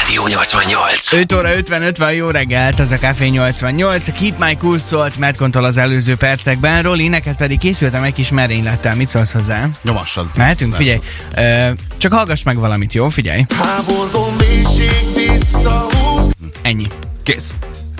Rádió 88. 5 óra 55 van, jó reggelt, ez a Café 88. A Keep My Cool szólt Matt Control az előző percekben. Roli, neked pedig készültem egy kis merénylettel. Mit szólsz hozzá? Nyomassad. Mehetünk, figyelj. Ö, csak hallgass meg valamit, jó? Figyelj. Mélység visszahúz Ennyi. Kész.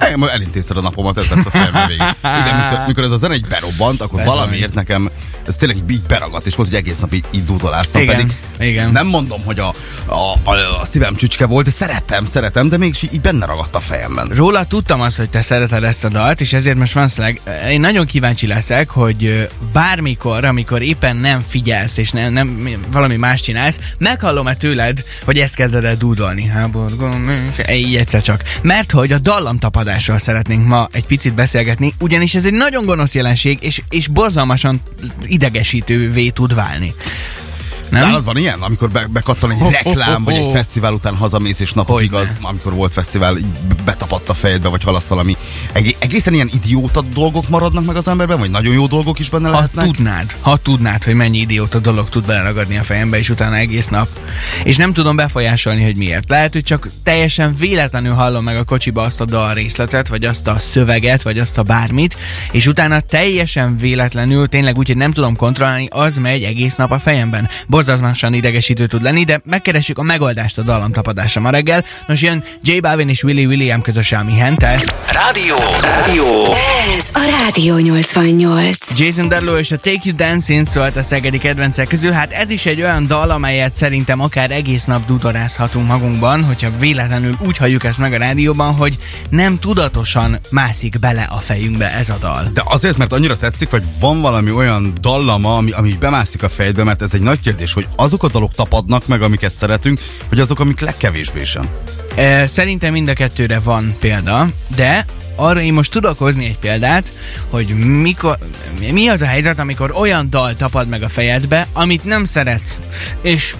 Engem elintézted a napomat, ez lesz a végig. Igen, mikor, mikor ez a zene egy berobbant, akkor Persze, valamiért nekem ez tényleg így beragadt, és volt, hogy egész nap így, így dudoláztam, Igen, pedig igen. nem mondom, hogy a, a, a, a szívem csücske volt, de szeretem, szeretem, de mégis így, benne ragadt a fejemben. Róla tudtam azt, hogy te szereted ezt a dalt, és ezért most van szleg, én nagyon kíváncsi leszek, hogy ö, bármikor, amikor éppen nem figyelsz, és nem, nem valami más csinálsz, meghallom-e tőled, hogy ezt kezded el dúdolni. Háborgom, így egyszer csak. Mert hogy a dallamtapadásról szeretnénk ma egy picit beszélgetni, ugyanis ez egy nagyon gonosz jelenség, és, és borzalmasan idegesítővé tud válni. Nem? Nálad van ilyen, amikor be, bekattan egy reklám, vagy egy fesztivál után hazamész, és napokig Hogyne. az, amikor volt fesztivál, betapadt a fejedbe, vagy halasz valami. Egé- egészen ilyen idióta dolgok maradnak meg az emberben, vagy nagyon jó dolgok is benne Ha lehetnek? tudnád, ha tudnád, hogy mennyi idióta dolog tud beleragadni a fejembe, és utána egész nap. És nem tudom befolyásolni, hogy miért. Lehet, hogy csak teljesen véletlenül hallom meg a kocsiba azt a dal részletet, vagy azt a szöveget, vagy azt a bármit, és utána teljesen véletlenül, tényleg úgy, hogy nem tudom kontrollálni, az megy egész nap a fejemben. Borzalmasan idegesítő tud lenni, de megkeressük a megoldást a dallamtapadásra ma reggel. Most jön J Balvin és Willy William közösen, ami hente. Rádió. Rádió. Ez a Rádió 88. Jason Derulo és a Take You Dancing szólt a szegedi kedvencek közül. Hát ez is egy olyan dal, amelyet szerintem akár egész nap dudorázhatunk magunkban, hogyha véletlenül úgy halljuk ezt meg a rádióban, hogy nem tudatosan mászik bele a fejünkbe ez a dal. De azért, mert annyira tetszik, vagy van valami olyan dallama, ami, ami bemászik a fejedbe, mert ez egy nagy kérdés, hogy azok a dalok tapadnak meg, amiket szeretünk, vagy azok, amik legkevésbé sem. E, Szerintem mind a kettőre van példa, de arra én most tudok hozni egy példát, hogy mikor, mi az a helyzet, amikor olyan dal tapad meg a fejedbe, amit nem szeretsz, és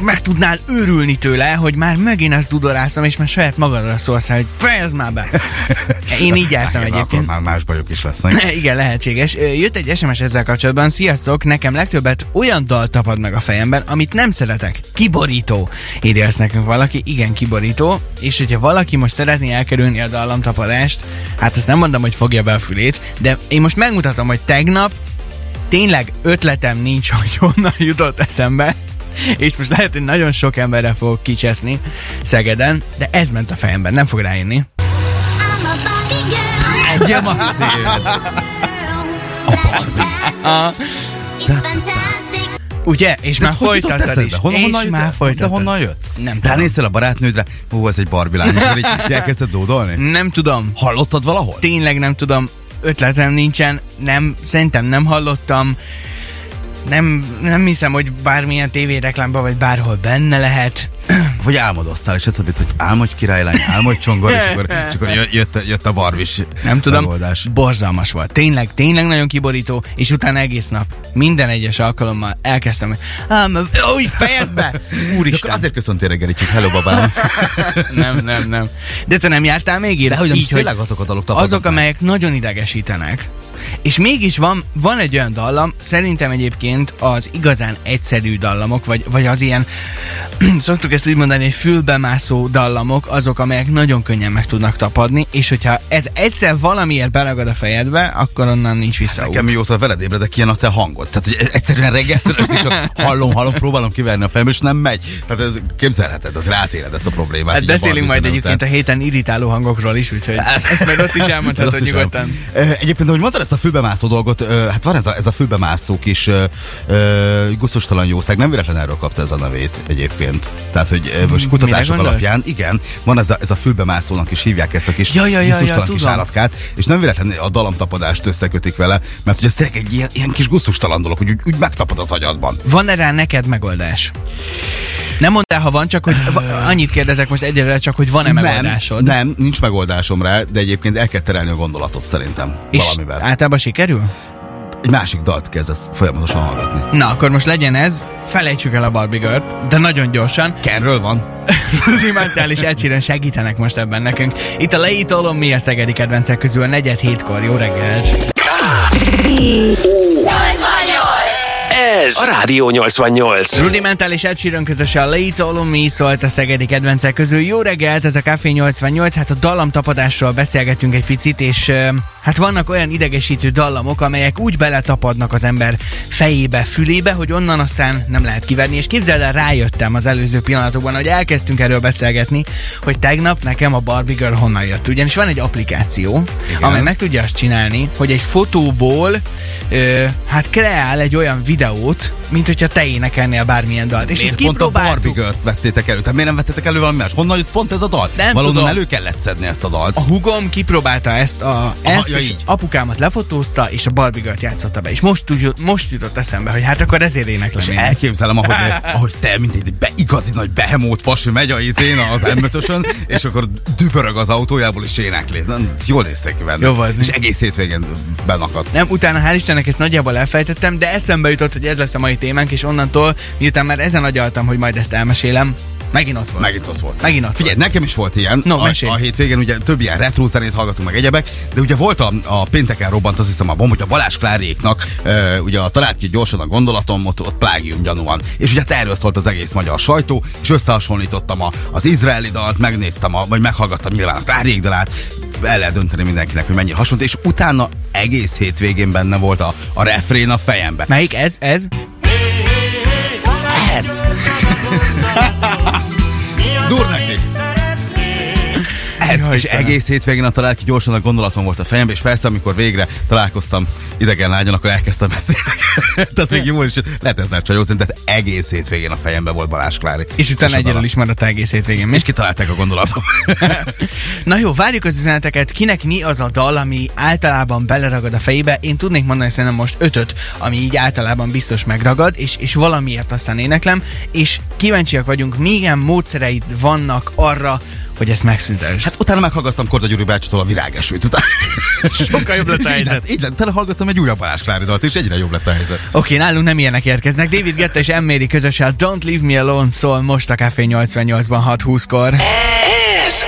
meg tudnál őrülni tőle, hogy már megint ezt dudoráztam, és már saját magadra szólsz hogy fejezd már be. Én így jártam Igen, egyébként. Akkor már más bajok is lesznek. Igen, lehetséges. Jött egy SMS ezzel kapcsolatban. Sziasztok, nekem legtöbbet olyan dal tapad meg a fejemben, amit nem szeretek. Kiborító. Írja ezt nekünk valaki. Igen, kiborító. És hogyha valaki most szeretné elkerülni a dallamtapadást, hát azt nem mondom, hogy fogja be a fülét, de én most megmutatom, hogy tegnap tényleg ötletem nincs, hogy honnan jutott eszembe, és most lehet, hogy nagyon sok emberre fogok kicseszni Szegeden, de ez ment a fejemben, nem fog rájönni. Engem a szél. A Barbie. Ugye? És De már folytattad is. Honnan, honnan és jött? már De folytattad. honnan jött? Nem tudom. Ránéztél a barátnődre, hú, ez egy Barbie lány, és így elkezdted dódolni? Nem tudom. Hallottad valahol? Tényleg nem tudom. Ötletem nincsen. Nem, szerintem nem hallottam. Nem, nem hiszem, hogy bármilyen tévéreklámban vagy bárhol benne lehet. Vagy álmodoztál, és eszedbe hogy álmodj királylány, álmodj csongor, és akkor, és akkor jö- jött, jött a Barbis Nem tudom. megoldás. Borzalmas volt. Tényleg, tényleg nagyon kiborító, és utána egész nap, minden egyes alkalommal elkezdtem, hogy ám, új, fejezd be! Úristen! azért köszöntél reggel, így, hello babám. Nem, nem, nem. De te nem jártál még így? De hogy így, tényleg azok a dalok Azok, amelyek nagyon idegesítenek. És mégis van, van egy olyan dallam, szerintem egyébként az igazán egyszerű dallamok, vagy, vagy az ilyen, szoktuk ezt úgy mondani, hogy fülbemászó dallamok, azok, amelyek nagyon könnyen meg tudnak tapadni, és hogyha ez egyszer valamiért beragad a fejedbe, akkor onnan nincs vissza. Nekem mióta veled ébredek, ilyen a te hangod. Tehát, hogy egyszerűen reggeltől estig csak hallom, hallom, próbálom kiverni a fejem, és nem megy. Tehát ez képzelheted, az rátéled ezt a problémát. Hát a beszélünk majd egyébként a után. héten irritáló hangokról is, úgyhogy ezt meg ott is elmondhatod nyugodtan. Egyébként, ahogy mondtad ezt a fülbemászó dolgot, ö, hát van ez a, ez a fülbemászó kis gusztustalan jószág, nem véletlen erről kapta ez a nevét egyébként. Tehát, hogy most kutatások gondolsz? alapján, igen, van ez a, ez a fülbemászónak is hívják ezt a kis Ja, ja, ja, ja, kis állatkát, és nem véletlen a dalamtapadást összekötik vele, mert hogy ez tényleg egy ilyen, ilyen kis gusztustalan dolog, hogy úgy, úgy megtapad az agyadban. Van-e rá neked megoldás? Nem mondtál, ha van, csak hogy annyit kérdezek most egyre csak, hogy van-e megoldásod. Nem, nem, nincs megoldásom rá, de egyébként el kell terelni a gondolatot szerintem És valamivel. Általában sikerül? Egy másik dalt kezdesz folyamatosan hallgatni. Na, akkor most legyen ez, felejtsük el a Barbie Girl-t, de nagyon gyorsan. Kenről van? Rudimentális és Ed segítenek most ebben nekünk. Itt a leítolom mi a szegedi kedvencek közül a negyed hétkor. Jó reggelt! Ez a Rádió 88. Rudimentális Ed Sheeran közösen a Late All Me szólt a szegedi kedvencek közül. Jó reggelt, ez a Café 88, hát a dallamtapadásról beszélgetünk egy picit, és hát vannak olyan idegesítő dallamok, amelyek úgy beletapadnak az ember fejébe, fülébe, hogy onnan aztán nem lehet kiverni, és képzeld el, rájöttem az előző pillanatokban, hogy elkezdtünk erről beszélgetni, hogy tegnap nekem a Barbie Girl honnan jött. Ugyanis van egy applikáció, Igen. amely meg tudja azt csinálni, hogy egy fotóból ö, hát kreál egy olyan videót, mint hogyha te énekelnél bármilyen dalt. És Miért ezt pont a. Barbie Girl-t vettétek elő? Tehát miért nem vettétek elő valami más? Honnan jött pont ez a dal? Nem Valonnan tudom. elő kellett szedni ezt a dalt. A hugom kipróbálta ezt, a, ezt ja, és így. apukámat lefotózta, és a Barbie Girl-t játszotta be. És most, úgy, most jutott eszembe, hogy hát akkor ezért éneklem És én. elképzelem, ahogy, ahogy te, mint egy be, igazi nagy behemót pasi megy a izén az m és akkor dübörög az autójából, és énekli. Jól néztek ki benne. Jó volt. És egész hétvégén benakadt. Nem, utána hál' Istennek ezt nagyjából elfejtettem, de eszembe jutott, hogy ez lesz a mai témánk, és onnantól, miután már ezen agyaltam, hogy majd ezt elmesélem, megint ott volt. Megint ott volt. Megint ott Figyelj, nekem is volt ilyen. No, a, mesélj. a hétvégén ugye több ilyen retro zenét hallgatunk meg egyebek, de ugye volt a, a pénteken robbant, azt hiszem a bomb, hogy a Balázs Kláréknak uh, ugye a talált ki gyorsan a gondolatom, ott, ott plágium gyanúan. És ugye erről szólt az egész magyar sajtó, és összehasonlítottam a, az izraeli dalt, megnéztem, a, vagy meghallgattam nyilván a Klárék dalát, el lehet dönteni mindenkinek, hogy mennyire hasonlít, és utána egész hétvégén benne volt a, a refrén a fejembe. Melyik ez? Ez? Ez! Dur neki! Ez, Jaj, és Istenem. egész hétvégén a talált ki gyorsan a gondolatom volt a fejembe, és persze, amikor végre találkoztam idegen lányon, akkor elkezdtem ezt énekelni. Tehát még jól is lehet ezzel csajozni, de egész hétvégén a fejembe volt Balázs Klári. És utána a egyedül dala. is maradt egész hétvégén. Mi? És kitalálták a gondolatom. Na jó, várjuk az üzeneteket. Kinek mi az a dal, ami általában beleragad a fejébe? Én tudnék mondani szerintem most ötöt, ami így általában biztos megragad, és, és valamiért aztán éneklem, és kíváncsiak vagyunk, milyen módszereid vannak arra, hogy ezt megszüntesd. Hát utána meghallgattam Korda Gyuri bácsitól a virágesőt. Utána... Sokkal jobb lett a helyzet. lett, így lett, tele hallgattam egy újabb Balázs Klári dalt, és egyre jobb lett a helyzet. Oké, okay, nálunk nem ilyenek érkeznek. David Getta és Emméri közösen Don't Leave Me Alone szól most a Café 88-ban 6-20-kor. Ez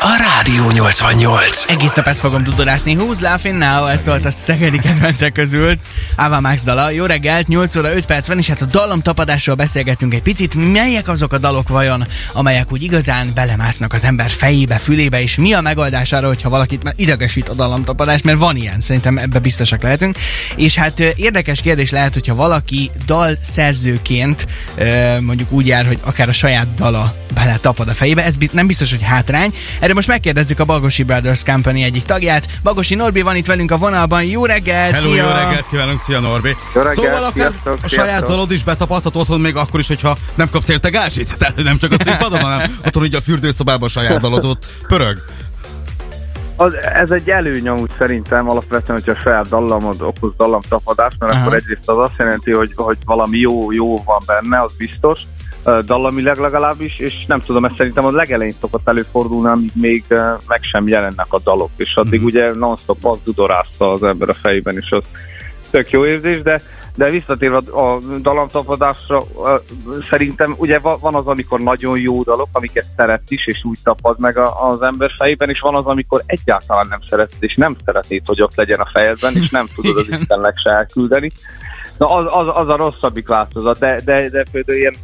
a Rádió 88. Egész nap ezt fogom dudorászni. Who's laughing now? Ez szólt a szegedi kedvencek közül. Ava Max dala. Jó reggelt, 8 óra 5 perc van, és hát a dallam tapadásról beszélgettünk egy picit. Melyek azok a dalok vajon, amelyek úgy igazán belemásznak az ember fejébe, fülébe, és mi a megoldás arra, hogyha valakit már idegesít a dallam tapadás, mert van ilyen, szerintem ebbe biztosak lehetünk. És hát érdekes kérdés lehet, hogyha valaki dalszerzőként mondjuk úgy jár, hogy akár a saját dala bele tapad a fejébe, ez nem biztos, hogy hátrány. Erről most megkérdezzük a Bagosi Brothers Company egyik tagját. Bagosi Norbi van itt velünk a vonalban. Jó reggelt! Hello, szia! jó reggelt kívánunk, szia Norbi! Jó reggelt, szóval akár sziasztok, a saját sziasztok. dalod is betapadhat otthon még akkor is, hogyha nem kapsz érte gázsit. Tehát nem csak a színpadon, hanem otthon így a fürdőszobában a saját dalod ott pörög. Az, ez egy előny amúgy szerintem alapvetően, hogyha a saját dallamod okoz dallamtapadást, mert Aha. akkor egyrészt az azt jelenti, hogy, hogy valami jó, jó van benne, az biztos, dallamileg legalábbis, és nem tudom, ez szerintem a legelején szokott előfordulni, amíg még meg sem jelennek a dalok, és addig Mhm. ugye non-stop az dudorázta az ember a fejében, és az tök jó érzés, de de visszatérve a, a dalamtapadásra, szerintem ugye va- van az, amikor nagyon jó dalok, amiket szeret is, és úgy tapad meg a, az ember fejében, és van az, amikor egyáltalán nem szereted, és nem szeretnéd, hogy ott legyen a fejedben, és nem tudod az. Istennek se elküldeni. Na az, az, az a rosszabbik változat, de, de, de például ilyen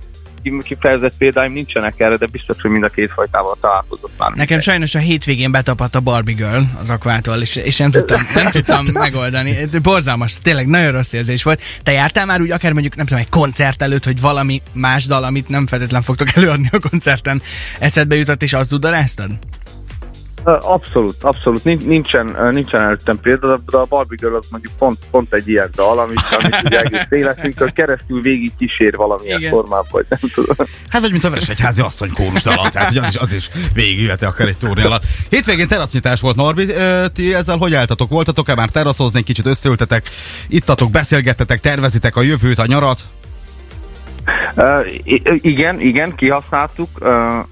kifejezett példáim nincsenek erre, de biztos, hogy mind a két fajtával találkozott már. Nekem sajnos a hétvégén betapadt a Barbie Girl az akvától, és, és nem tudtam, nem tudtam megoldani. Borzalmas, tényleg nagyon rossz érzés volt. Te jártál már úgy akár mondjuk, nem tudom, egy koncert előtt, hogy valami más dal, amit nem feltétlen fogtok előadni a koncerten, eszedbe jutott, és azt dudaráztad? Abszolút, abszolút. Nin- Nincsen, nincsen előttem példa, de- a Barbie Girl az mondjuk pont, pont egy ilyen dal, amit, amit ugye egész életünkön keresztül végig kísér valamilyen Igen. formában, vagy nem tudom. Hát vagy mint a Veresegyházi asszony kórus dala, tehát hogy az is, az is végigülheti akár egy turné alatt. Hétvégén terasznyitás volt, Norbi, ti ezzel hogy álltatok? Voltatok-e már teraszozni, kicsit összeültetek, ittatok, beszélgettetek, tervezitek a jövőt, a nyarat? Uh, igen, igen, kihasználtuk. Uh, uh,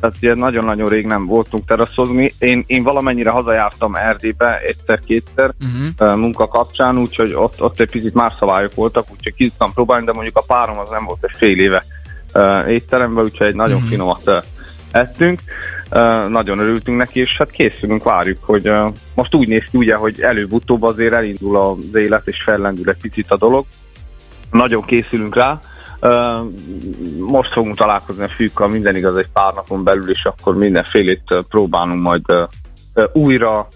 tehát ugye nagyon-nagyon rég nem voltunk teraszozni. Én, én valamennyire hazajártam Erdélybe egyszer-kétszer Uh-huh. uh, munka kapcsán, úgyhogy ott, ott egy picit más szabályok voltak, úgyhogy ki tudtam próbálni, de mondjuk a párom az nem volt egy fél éve uh, étteremben, úgyhogy egy nagyon Mhm. finomat uh, ettünk. Uh, nagyon örültünk neki, és hát készülünk, várjuk, hogy uh, most úgy néz ki ugye, hogy előbb-utóbb azért elindul az élet, és fellendül egy picit a dolog. nagyon készülünk rá. Most fogunk találkozni a fűkkal, minden igaz egy pár napon belül, és akkor mindenfélét próbálunk majd újra,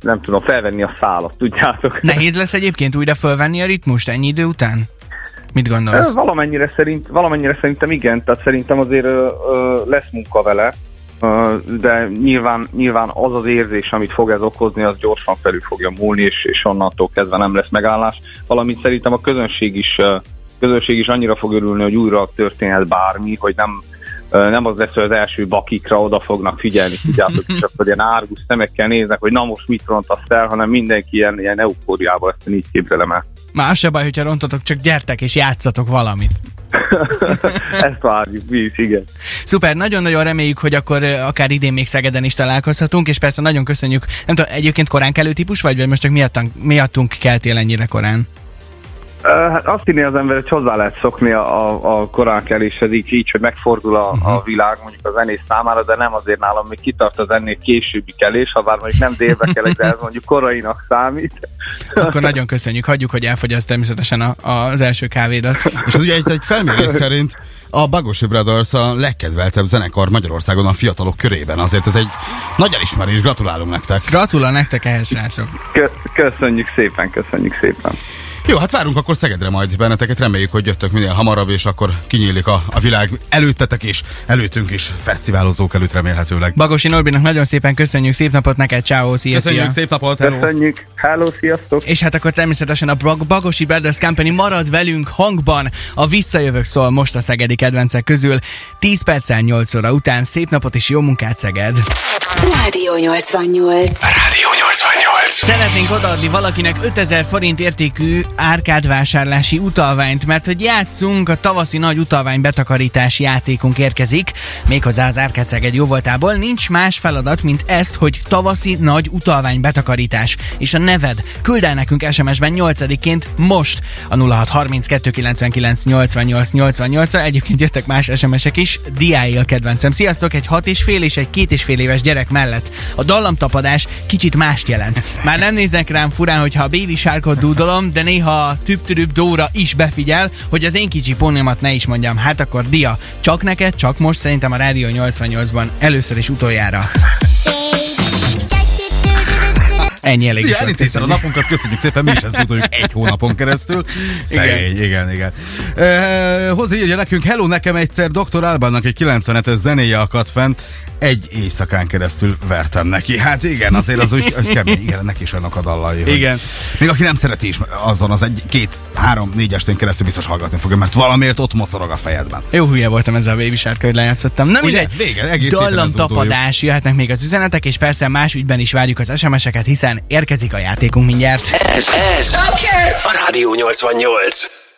nem tudom, felvenni a szálat, tudjátok. Nehéz lesz egyébként újra fölvenni a ritmust ennyi idő után? Mit gondolsz? Valamennyire, szerint, valamennyire szerintem igen, tehát szerintem azért ö, ö, lesz munka vele, ö, de nyilván, nyilván az az érzés, amit fog ez okozni, az gyorsan felül fogja múlni, és, és onnantól kezdve nem lesz megállás. Valamint szerintem a közönség is, ö, közönség is annyira fog örülni, hogy újra történhet bármi, hogy nem nem az lesz, hogy az első bakikra oda fognak figyelni, tudjátok, és akkor ilyen árgus szemekkel néznek, hogy na most mit rontasz el, hanem mindenki ilyen, ilyen eufóriával ezt így képzelem el. Már se baj, hogyha rontotok, csak gyertek és játszatok valamit. Ezt várjuk mi is, igen. Szuper, nagyon-nagyon reméljük, hogy akkor akár idén még Szegeden is találkozhatunk, és persze nagyon köszönjük. Nem tudom, egyébként korán kelő típus vagy, vagy most csak miattan, miattunk keltél ennyire korán? Hát azt hinné az ember, hogy hozzá lehet szokni a, a, a korán keléshez, így, így, hogy megfordul a, a világ mondjuk a zenész számára, de nem azért nálam még kitart az ennél későbbi kelés, ha bár mondjuk nem délbe kelek, de ez mondjuk korainak számít. Akkor nagyon köszönjük, hagyjuk, hogy elfogyaszt természetesen a, az első kávédat. És ugye ez egy felmérés szerint a Bagosi Brothers a legkedveltebb zenekar Magyarországon a fiatalok körében. Azért ez egy nagy elismerés, gratulálunk nektek. Gratulál nektek ehhez, srácok. Kö- köszönjük szépen, köszönjük szépen. Jó, hát várunk akkor Szegedre majd benneteket, reméljük, hogy jöttök minél hamarabb, és akkor kinyílik a, a világ előttetek és előttünk is fesztiválozók előtt remélhetőleg. Bagosi Norbinak nagyon szépen köszönjük, szép napot neked, ciao, szia, Köszönjük, szia. szép napot, hello! Köszönjük, hello, sziasztok! És hát akkor természetesen a Bag- Bagosi Brothers Company marad velünk hangban. A Visszajövök szól most a szegedi kedvencek közül. 10 perccel 8 óra után szép napot és jó munkát Szeged! Rádió 88. Rádió 88. Szeretnénk odaadni valakinek 5000 forint értékű árkádvásárlási utalványt, mert hogy játszunk, a tavaszi nagy utalvány betakarítási játékunk érkezik, méghozzá az Árkádszeged jó voltából. Nincs más feladat, mint ezt, hogy tavaszi nagy utalvány betakarítás. És a neved küld el nekünk SMS-ben 8-ként most a 0632 99 88 88 Egyébként jöttek más SMS-ek is. Diái a kedvencem. Sziasztok, egy 6 és fél és egy két és fél éves gyerek mellett. A dallamtapadás kicsit mást jelent. Már nem néznek rám furán, hogyha a Baby Sharkot dúdolom, de néha a tüp Dóra is befigyel, hogy az én kicsi pónimat ne is mondjam. Hát akkor Dia, csak neked, csak most szerintem a Rádió 88-ban először és utoljára. Ennyi elég is elintézted a napunkat, köszönjük szépen, mi is ezt tudjuk egy hónapon keresztül. Szegény, igen, igen. igen. Hozzá írja nekünk, hello, nekem egyszer Dr. Albánnak egy 97-es zenéje akadt fent, egy éjszakán keresztül vertem neki. Hát igen, azért az úgy, hogy kemény, igen, neki is olyanok a dallai. Igen. Még aki nem szereti is, azon az egy, két, három, négy estén keresztül biztos hallgatni fogja, mert valamiért ott mocorog a fejedben. Jó hülye voltam ezzel a Baby Shark, hogy lejátszottam. Nem Ugye? mindegy. Vége, egész Dallam tapadás, jöhetnek még az üzenetek, és persze más ügyben is várjuk az SMS-eket, hiszen érkezik a játékunk mindjárt. Ez, ez a Rádió 88.